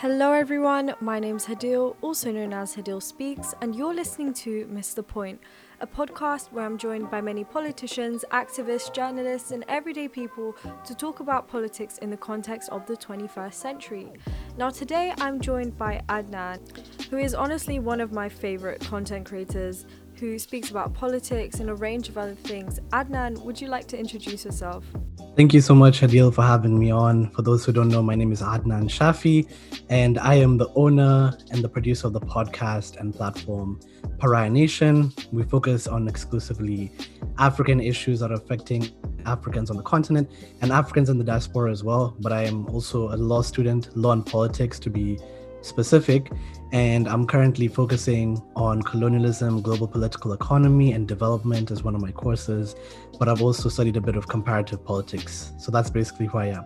Hello, everyone. My name's Hadil, also known as Hadil Speaks, and you're listening to Miss the Point, a podcast where I'm joined by many politicians, activists, journalists, and everyday people to talk about politics in the context of the 21st century. Now, today I'm joined by Adnan, who is honestly one of my favorite content creators who speaks about politics and a range of other things. Adnan, would you like to introduce yourself? Thank you so much, Hadil, for having me on. For those who don't know, my name is Adnan Shafi, and I am the owner and the producer of the podcast and platform Pariah Nation. We focus on exclusively African issues that are affecting Africans on the continent and Africans in the diaspora as well. But I am also a law student, law and politics to be specific, and I'm currently focusing on colonialism, global political economy, and development as one of my courses. But I've also studied a bit of comparative politics. So that's basically who I am.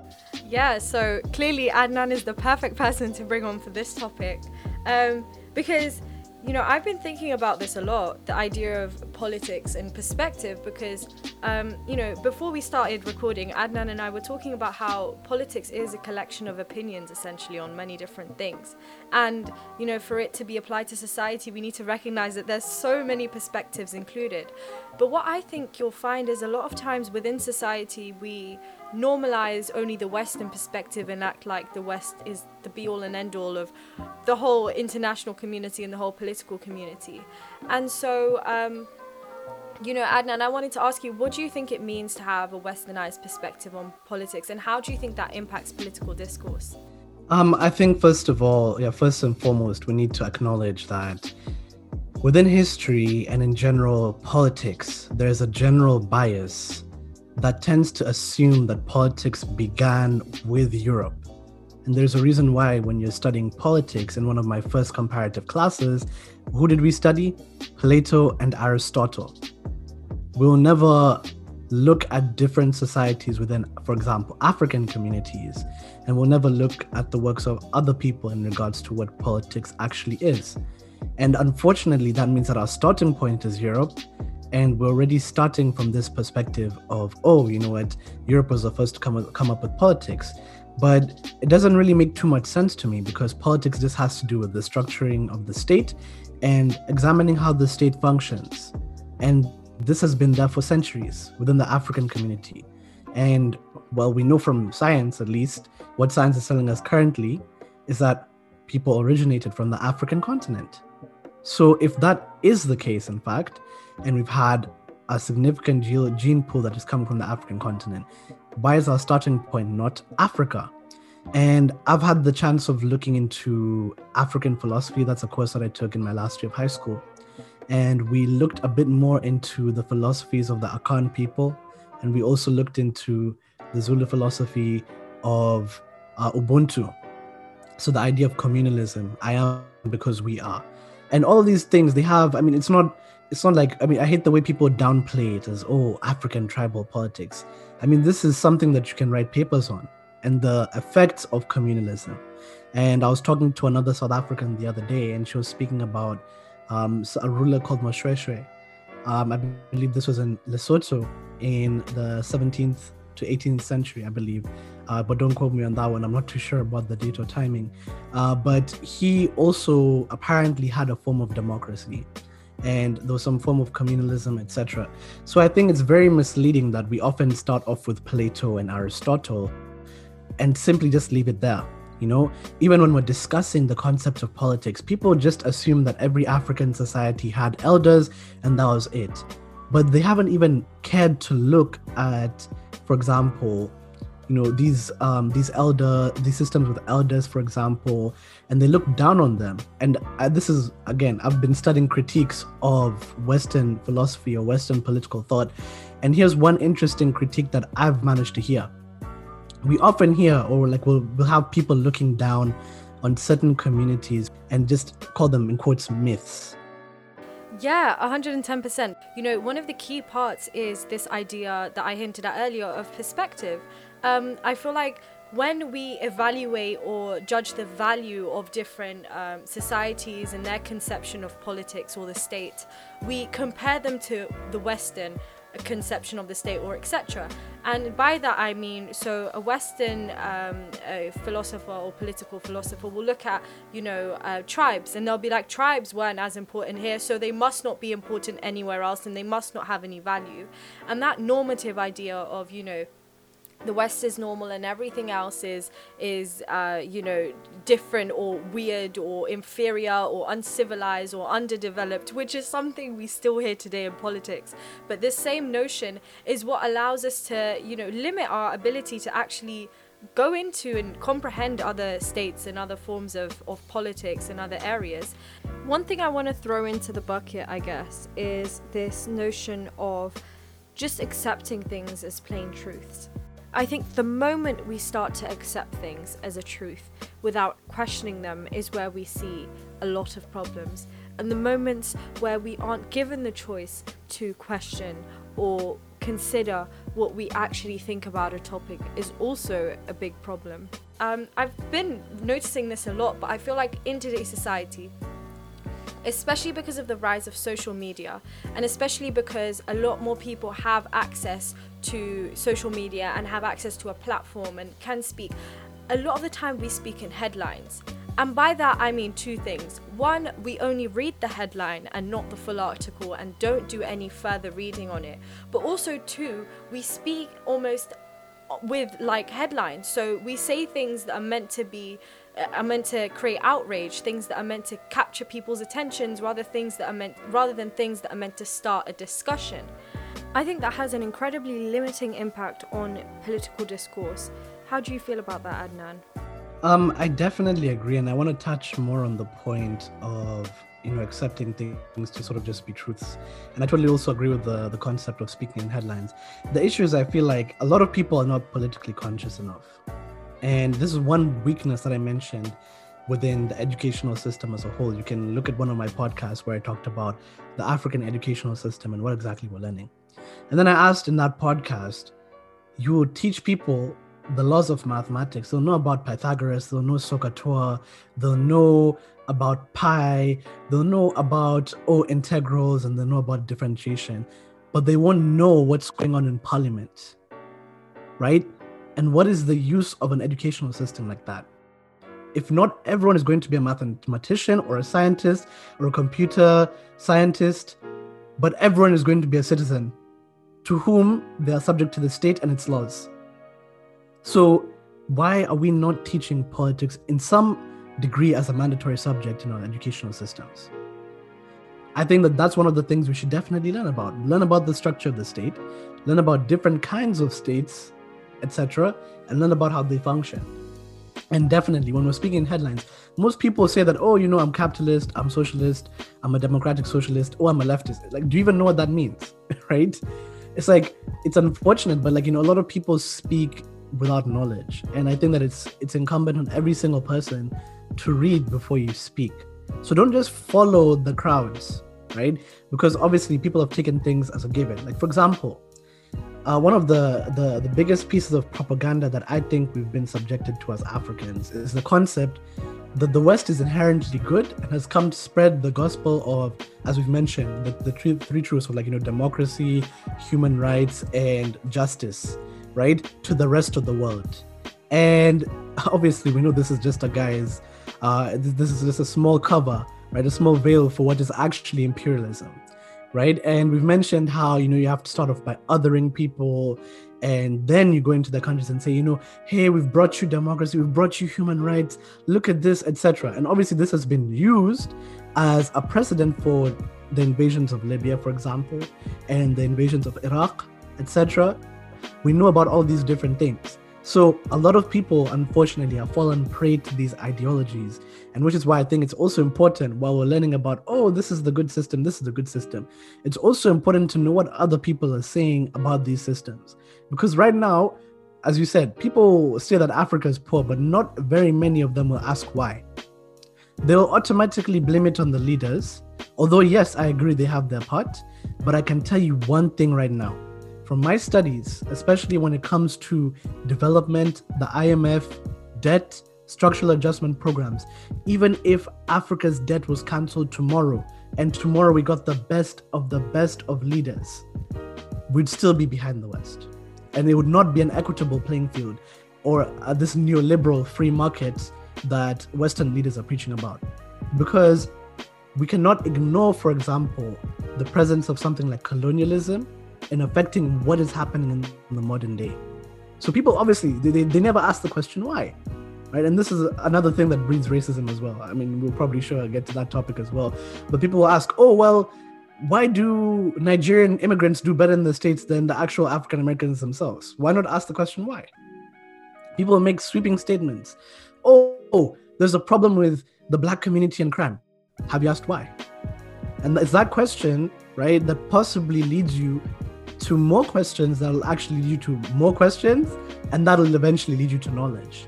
Yeah, so clearly Adnan is the perfect person to bring on for this topic. Um, because you know, I've been thinking about this a lot the idea of politics and perspective because, um, you know, before we started recording, Adnan and I were talking about how politics is a collection of opinions essentially on many different things. And, you know, for it to be applied to society, we need to recognize that there's so many perspectives included. But what I think you'll find is a lot of times within society, we normalize only the Western perspective and act like the West is the be all and end all of the whole international community and the whole political community. And so, um, you know, Adnan, I wanted to ask you, what do you think it means to have a westernized perspective on politics, and how do you think that impacts political discourse? Um, I think first of all, yeah, first and foremost, we need to acknowledge that within history and in general politics, there's a general bias that tends to assume that politics began with Europe. And there's a reason why, when you're studying politics in one of my first comparative classes, who did we study? Plato and Aristotle. We'll never look at different societies within, for example, African communities, and we'll never look at the works of other people in regards to what politics actually is. And unfortunately, that means that our starting point is Europe, and we're already starting from this perspective of oh you know what? Europe was the first to come, come up with politics. But it doesn't really make too much sense to me because politics just has to do with the structuring of the state and examining how the state functions. And this has been there for centuries within the african community. And well we know from science at least what science is telling us currently is that people originated from the african continent so if that is the case in fact and we've had a significant gene pool that is coming from the African continent. Why is our starting point not Africa? And I've had the chance of looking into African philosophy. That's a course that I took in my last year of high school. And we looked a bit more into the philosophies of the Akan people. And we also looked into the Zulu philosophy of uh, Ubuntu. So the idea of communalism, I am because we are. And all of these things, they have, I mean, it's not it's not like I mean I hate the way people downplay it as oh African tribal politics. I mean this is something that you can write papers on and the effects of communalism. And I was talking to another South African the other day, and she was speaking about um, a ruler called Moshoeshoe. Um, I believe this was in Lesotho in the 17th to 18th century, I believe. Uh, but don't quote me on that one. I'm not too sure about the date or timing. Uh, but he also apparently had a form of democracy and there was some form of communalism, etc. So I think it's very misleading that we often start off with Plato and Aristotle and simply just leave it there. You know, even when we're discussing the concept of politics, people just assume that every African society had elders and that was it. But they haven't even cared to look at, for example, you know these um, these elder these systems with elders for example and they look down on them. And uh, this is again i've been studying critiques of western philosophy or western political thought. And here's one interesting critique that i've managed to hear. We often hear or like we'll, we'll have people looking down on certain communities and just call them in quotes myths. Yeah, 110%. You know, one of the key parts is this idea that I hinted at earlier of perspective um, I feel like when we evaluate or judge the value of different um, societies and their conception of politics or the state, we compare them to the Western conception of the state or etc. And by that I mean, so a Western um, a philosopher or political philosopher will look at, you know, uh, tribes and they'll be like, tribes weren't as important here, so they must not be important anywhere else and they must not have any value. And that normative idea of, you know, the West is normal and everything else is is uh, you know different or weird or inferior or uncivilized or underdeveloped, which is something we still hear today in politics. But this same notion is what allows us to you know limit our ability to actually go into and comprehend other states and other forms of, of politics and other areas. One thing I want to throw into the bucket, I guess, is this notion of just accepting things as plain truths. I think the moment we start to accept things as a truth without questioning them is where we see a lot of problems. And the moments where we aren't given the choice to question or consider what we actually think about a topic is also a big problem. Um, I've been noticing this a lot, but I feel like in today's society, especially because of the rise of social media, and especially because a lot more people have access to social media and have access to a platform and can speak. A lot of the time, we speak in headlines. And by that, I mean two things. One, we only read the headline and not the full article and don't do any further reading on it. But also, two, we speak almost with like headlines. So we say things that are meant to be are meant to create outrage, things that are meant to capture people's attentions, rather things that are meant rather than things that are meant to start a discussion. I think that has an incredibly limiting impact on political discourse. How do you feel about that, Adnan? Um, I definitely agree, and I want to touch more on the point of you know accepting things to sort of just be truths and i totally also agree with the the concept of speaking in headlines the issue is i feel like a lot of people are not politically conscious enough and this is one weakness that I mentioned within the educational system as a whole. You can look at one of my podcasts where I talked about the African educational system and what exactly we're learning. And then I asked in that podcast, you would teach people the laws of mathematics. They'll know about Pythagoras, they'll know SOHCAHTOA, they'll know about pi, they'll know about oh integrals, and they'll know about differentiation, but they won't know what's going on in parliament, right? And what is the use of an educational system like that? If not everyone is going to be a mathematician or a scientist or a computer scientist, but everyone is going to be a citizen to whom they are subject to the state and its laws. So, why are we not teaching politics in some degree as a mandatory subject in our educational systems? I think that that's one of the things we should definitely learn about. Learn about the structure of the state, learn about different kinds of states etc., and learn about how they function. And definitely, when we're speaking in headlines, most people say that, oh, you know, I'm capitalist, I'm socialist, I'm a democratic socialist, or I'm a leftist. Like, do you even know what that means? right? It's like, it's unfortunate, but like, you know, a lot of people speak without knowledge. And I think that it's it's incumbent on every single person to read before you speak. So don't just follow the crowds, right? Because obviously people have taken things as a given. Like, for example, uh, one of the, the the biggest pieces of propaganda that I think we've been subjected to as Africans is the concept that the West is inherently good and has come to spread the gospel of, as we've mentioned, the, the three, three truths of like you know democracy, human rights, and justice, right, to the rest of the world. And obviously, we know this is just a guise. Uh, this is just a small cover, right, a small veil for what is actually imperialism right? And we've mentioned how you know you have to start off by othering people, and then you go into the countries and say, you know, hey, we've brought you democracy, we've brought you human rights, look at this, etc. And obviously, this has been used as a precedent for the invasions of Libya, for example, and the invasions of Iraq, etc. We know about all these different things. So a lot of people, unfortunately, have fallen prey to these ideologies, and which is why I think it's also important while we're learning about, oh, this is the good system, this is the good system. It's also important to know what other people are saying about these systems, because right now, as you said, people say that Africa is poor, but not very many of them will ask why. They'll automatically blame it on the leaders. Although, yes, I agree they have their part, but I can tell you one thing right now from my studies, especially when it comes to development, the IMF, debt, structural adjustment programs, even if Africa's debt was cancelled tomorrow and tomorrow we got the best of the best of leaders, we'd still be behind the West. and it would not be an equitable playing field or uh, this neoliberal free market that Western leaders are preaching about. Because we cannot ignore, for example, the presence of something like colonialism in affecting what is happening in, the modern day. So people obviously they, they, they never ask the question why. Right. And this is another thing that breeds racism as well. I mean, we'll probably sure get to that topic as well. But people will ask, oh well, why do Nigerian immigrants do better in the States than the actual African Americans themselves? Why not ask the question why? People make sweeping statements. Oh, oh, there's a problem with the black community and crime. Have you asked why? And it's that question, right, that possibly leads you to more questions that'll actually lead you to more questions, and that'll eventually lead you to knowledge.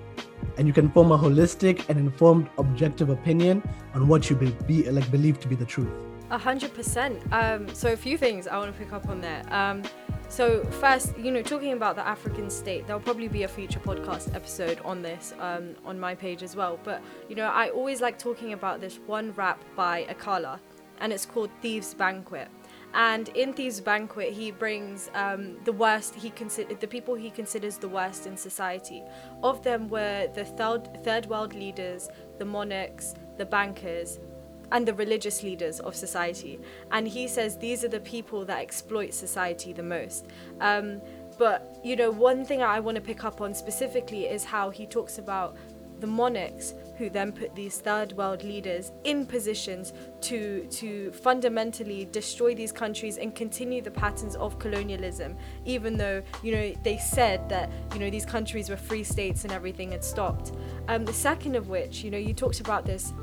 And you can form a holistic and informed, objective opinion on what you be, be like believe to be the truth. A hundred percent. Um, so a few things I want to pick up on there. Um, so first, you know, talking about the African state, there'll probably be a future podcast episode on this um, on my page as well. But you know, I always like talking about this one rap by Akala, and it's called Thieves Banquet. And in Thieves Banquet, he brings um, the worst he consider the people he considers the worst in society. Of them were the third third world leaders, the monarchs, the bankers, and the religious leaders of society. And he says these are the people that exploit society the most. Um, but, you know, one thing I want to pick up on specifically is how he talks about the monarchs who then put these third world leaders in positions to to fundamentally destroy these countries and continue the patterns of colonialism even though you know they said that you know these countries were free states and everything had stopped um, the second of which you know you talked about this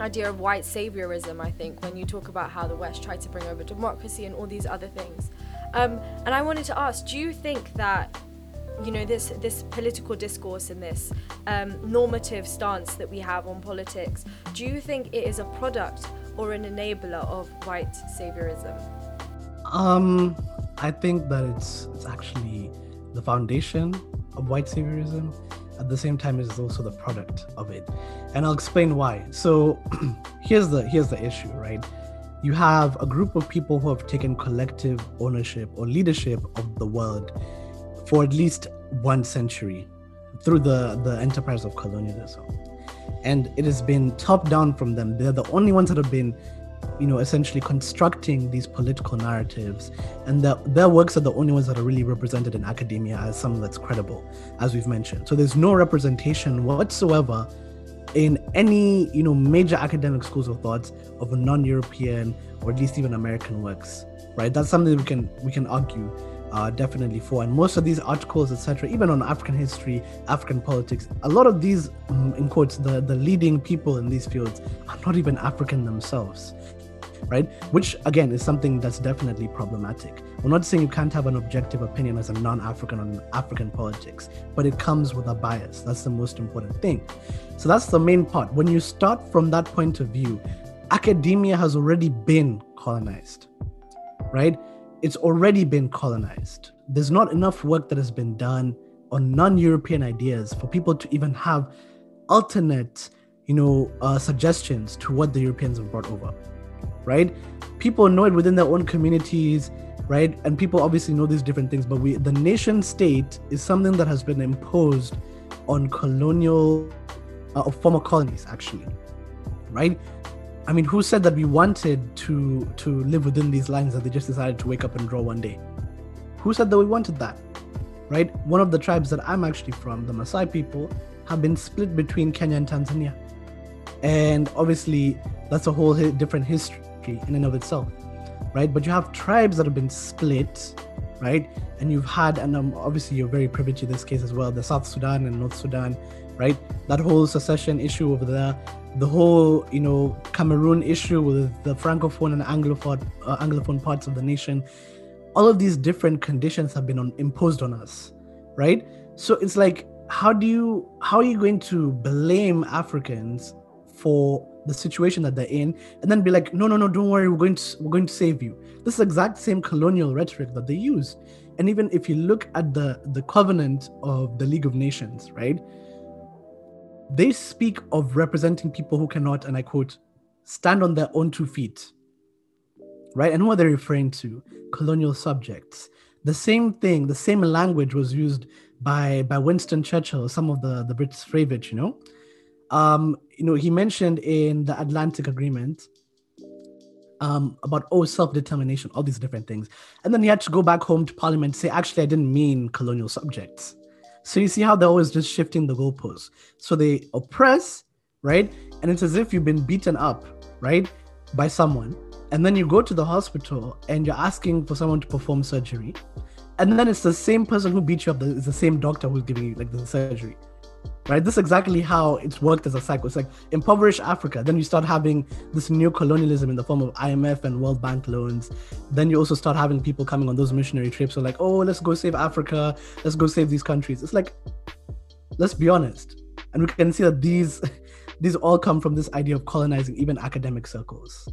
idea of white saviorism, I think, when you talk about how the West tried to bring over democracy and all these other things. Um, and I wanted to ask, do you think that you know this this political discourse and this um, normative stance that we have on politics, do you think it is a product or an enabler of white saviorism? Um, I think that it's it's actually the foundation of white saviorism. At the same time is also the product of it. And i'll explain why. So here's the here's the issue right? You have a group of people who have taken collective ownership or leadership of the world for at least one century through the the enterprise of colonialism and it has been top down from them they're the only ones that have been you know, essentially constructing these political narratives, and that their works are the only ones that are really represented in academia as something that's credible, as we've mentioned. So there's no representation whatsoever in any, you know, major academic schools of thought of non-European or at least even American works, right? That's something we can we can argue uh, definitely for. And most of these articles, etc., even on African history, African politics, a lot of these, um, in quotes, the, the leading people in these fields are not even African themselves right? Which again is something that's definitely problematic. We're not saying you can't have an objective opinion as a non-African on African politics, but it comes with a bias. That's the most important thing. So that's the main part. When you start from that point of view, academia has already been colonized, right? It's already been colonized. There's not enough work that has been done on non-European ideas for people to even have alternate, you know, uh, suggestions to what the Europeans have brought over right? People know it within their own communities, right? And people obviously know these different things, but we the nation state is something that has been imposed on colonial uh, former colonies actually, right? I mean, who said that we wanted to to live within these lines that they just decided to wake up and draw one day? Who said that we wanted that? Right? One of the tribes that I'm actually from, the Maasai people, have been split between Kenya and Tanzania. And obviously, that's a whole different history in and of itself, right? But you have tribes that have been split, right? And you've had, and um, obviously you're very privy to this case as well, the South Sudan and North Sudan, right? That whole secession issue over there, the whole, you know, Cameroon issue with the francophone and anglophone, uh, anglophone parts of the nation. All of these different conditions have been on, imposed on us, right? So it's like, how do you, how are you going to blame Africans for the situation that they're in and then be like no no no don't worry we're going to we're going to save you this is exact same colonial rhetoric that they use and even if you look at the the covenant of the league of nations right they speak of representing people who cannot and i quote stand on their own two feet. Right? And who are they referring to? Colonial subjects. The same thing, the same language was used by by Winston Churchill, some of the the British favorite, you know. Um, you know, he mentioned in the Atlantic Agreement um, about oh self-determination, all these different things, and then he had to go back home to Parliament and say, actually, I didn't mean colonial subjects. So you see how they're always just shifting the goalposts. So they oppress, right? And it's as if you've been beaten up, right, by someone, and then you go to the hospital and you're asking for someone to perform surgery, and then it's the same person who beat you up it's the same doctor who's giving you like the surgery right? This is exactly how it's worked as a cycle. It's like impoverish africa then you start having this new colonialism in the form of imf and world bank loans. Then you also start having people coming on those missionary trips so like oh let's go save africa. Let's go save these countries. It's like let's be honest. And we can see that these these all come from this idea of colonizing even academic circles.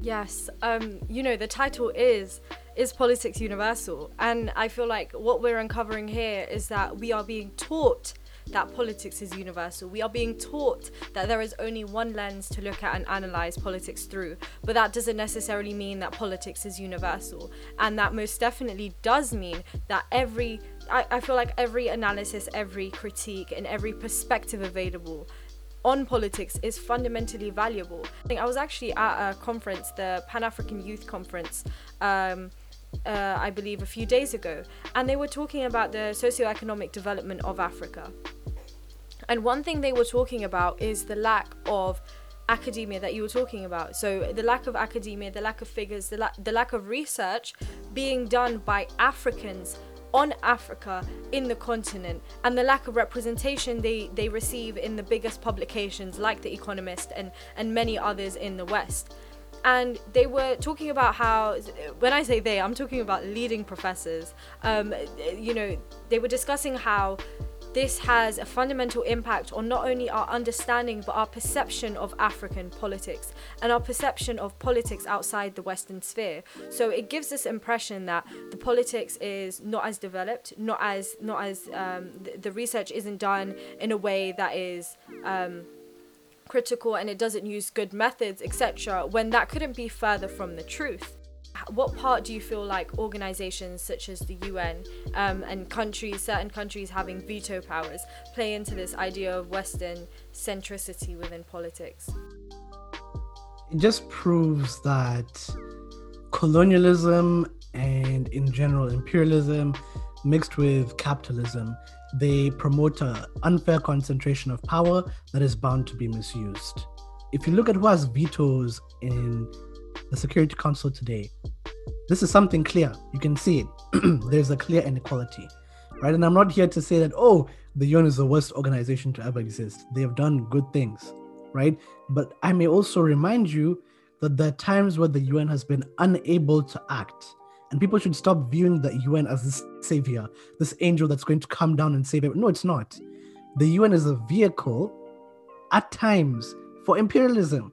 Yes um you know the title is is politics universal? And i feel like what we're uncovering here is that we are being taught that politics is universal. We are being taught that there is only one lens to look at and analyze politics through, but that doesn't necessarily mean that politics is universal. And that most definitely does mean that every, I, I feel like every analysis, every critique, and every perspective available on politics is fundamentally valuable. I think I was actually at a conference, the Pan African Youth Conference. Um, uh, I believe a few days ago, and they were talking about the socio-economic development of Africa. And one thing they were talking about is the lack of academia that you were talking about. So the lack of academia, the lack of figures, the, la- the lack of research being done by Africans on Africa in the continent and the lack of representation they, they receive in the biggest publications like The Economist and, and many others in the West. And they were talking about how, when I say they, I'm talking about leading professors. Um, you know, they were discussing how this has a fundamental impact on not only our understanding but our perception of African politics and our perception of politics outside the Western sphere. So it gives this impression that the politics is not as developed, not as not as um, the, the, research isn't done in a way that is. Um, critical and it doesn't use good methods etc when that couldn't be further from the truth what part do you feel like organizations such as the UN um, and countries, certain countries having veto powers, play into this idea of Western centricity within politics? It just proves that colonialism and, in general, imperialism mixed with capitalism they promote an unfair concentration of power that is bound to be misused. If you look at who has vetoes in the Security Council today, this is something clear. You can see it. There's a clear inequality, right? And I'm not here to say that, oh, the UN is the worst organization to ever exist. They have done good things, right? But I may also remind you that there are times where the UN has been unable to act. And people should stop viewing the UN as this savior, this angel that's going to come down and save it. No, it's not. The UN is a vehicle at times for imperialism.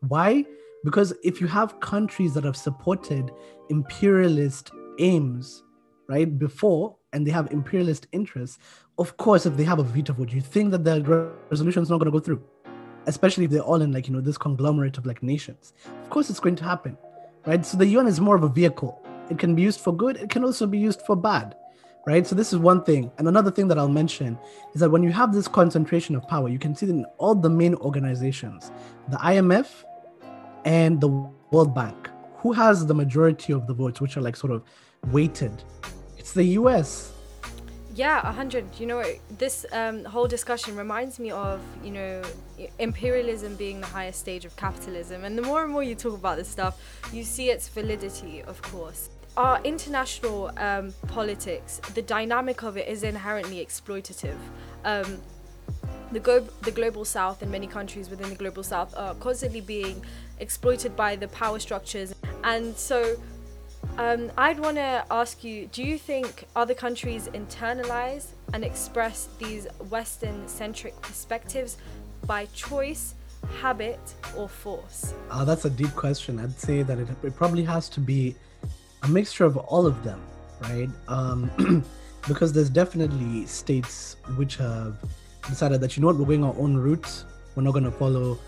Why? Because if you have countries that have supported imperialist aims, right, before, and they have imperialist interests, of course, if they have a veto vote, you think that the resolution is not going to go through, especially if they're all in like, you know, this conglomerate of like nations. Of course, it's going to happen, right? So the UN is more of a vehicle. It can be used for good, it can also be used for bad right? So this is one thing. And another thing that I'll mention is that when you have this concentration of power, you can see that in all the main organizations, the IMF, and the World Bank. Who has the majority of the votes, which are like sort of weighted? It's the US. Yeah, a hundred. You know, this um, whole discussion reminds me of you know imperialism being the highest stage of capitalism, and the more and more you talk about this stuff, you see its validity. Of course, our international um, politics, the dynamic of it is inherently exploitative. Um, the, go- the global south and many countries within the global south are constantly being exploited by the power structures. And so um, I'd want to ask you do you think other countries internalize and express these Western centric perspectives by choice, habit, or force? Uh, that's a deep question. I'd say that it, it probably has to be a mixture of all of them, right? Um, because there's definitely states which have decided that, you know what, we're going our own route. We're not going to follow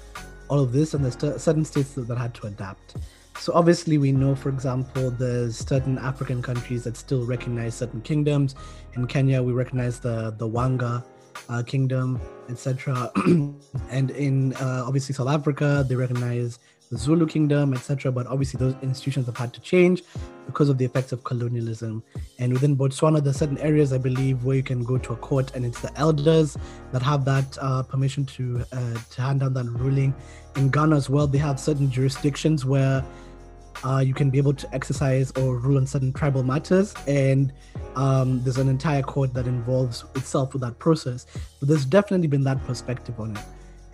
all of this, and there's certain states that, that had to adapt. So obviously, we know, for example, there's certain African countries that still recognize certain kingdoms. In Kenya, we recognize the the Wanga uh, kingdom, etc. and in uh, obviously South Africa, they recognize the Zulu kingdom, etc. But obviously, those institutions have had to change because of the effects of colonialism. And within Botswana, there's certain areas, I believe, where you can go to a court and it's the elders that have that uh, permission to uh, to hand down that ruling. In Ghana as well, they have certain jurisdictions where uh, you can be able to exercise or rule on certain tribal matters. And um, there's an entire court that involves itself with that process. But there's definitely been that perspective on it.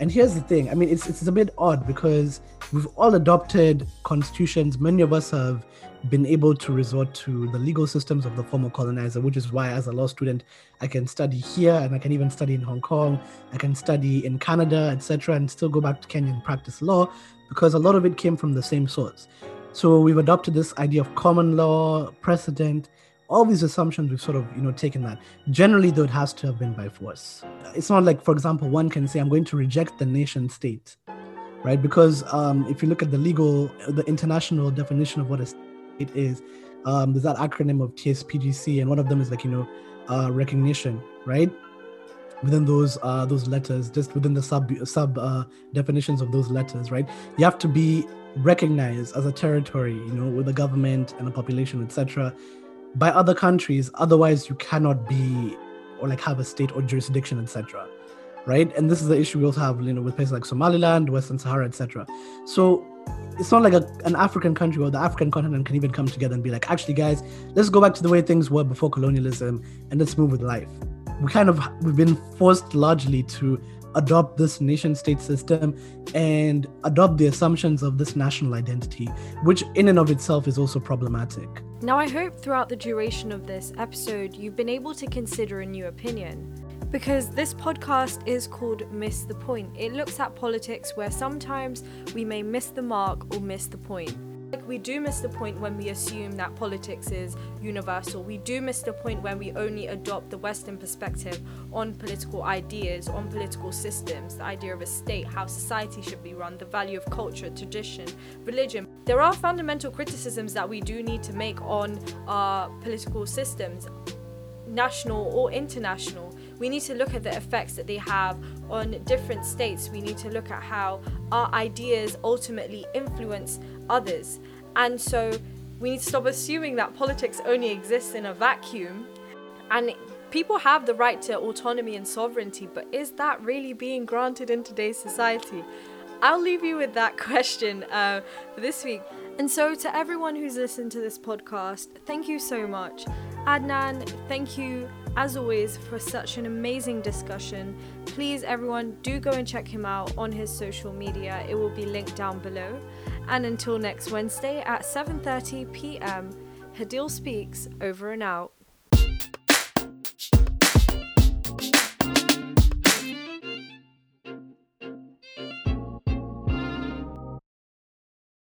And here's the thing I mean, it's, it's a bit odd because we've all adopted constitutions. Many of us have been able to resort to the legal systems of the former colonizer, which is why, as a law student, I can study here and I can even study in Hong Kong, I can study in Canada, etc., and still go back to Kenya and practice law because a lot of it came from the same source. So we've adopted this idea of common law, precedent, all these assumptions we've sort of you know taken that generally though it has to have been by force. It's not like for example one can say i'm going to reject the nation state right? Because um, if you look at the legal the international definition of what a state is um, there's that acronym of tspgc and one of them is like you know uh, recognition right? Within those uh, those letters just within the sub sub uh, definitions of those letters right? You have to be recognized as a territory, you know, with a government and a population, etc., by other countries. Otherwise, you cannot be or like have a state or jurisdiction, etc. Right? And this is the issue we also have, you know, with places like Somaliland, Western Sahara, etc. So it's not like a, an African country or the African continent can even come together and be like, actually, guys, let's go back to the way things were before colonialism and let's move with life. We kind of we've been forced largely to adopt this nation state system and adopt the assumptions of this national identity, which in and of itself is also problematic. Now, I hope throughout the duration of this episode, you've been able to consider a new opinion. Because this podcast is called Miss the Point. It looks at politics where sometimes we may miss the mark or miss the point. Like we do miss the point when we assume that politics is universal. We do miss the point when we only adopt the Western perspective on political ideas, on political systems, the idea of a state, how society should be run, the value of culture, tradition, religion. There are fundamental criticisms that we do need to make on our political systems, national or international. We need to look at the effects that they have on different states. We need to look at how our ideas ultimately influence others. And so we need to stop assuming that politics only exists in a vacuum. And people have the right to autonomy and sovereignty, but is that really being granted in today's society? I'll leave you with that question uh, for this week. And so, to everyone who's listened to this podcast, thank you so much. Adnan, thank you as always for such an amazing discussion. Please, everyone, do go and check him out on his social media. It will be linked down below. And until next Wednesday at 7:30 p.m., Hadil speaks over and out.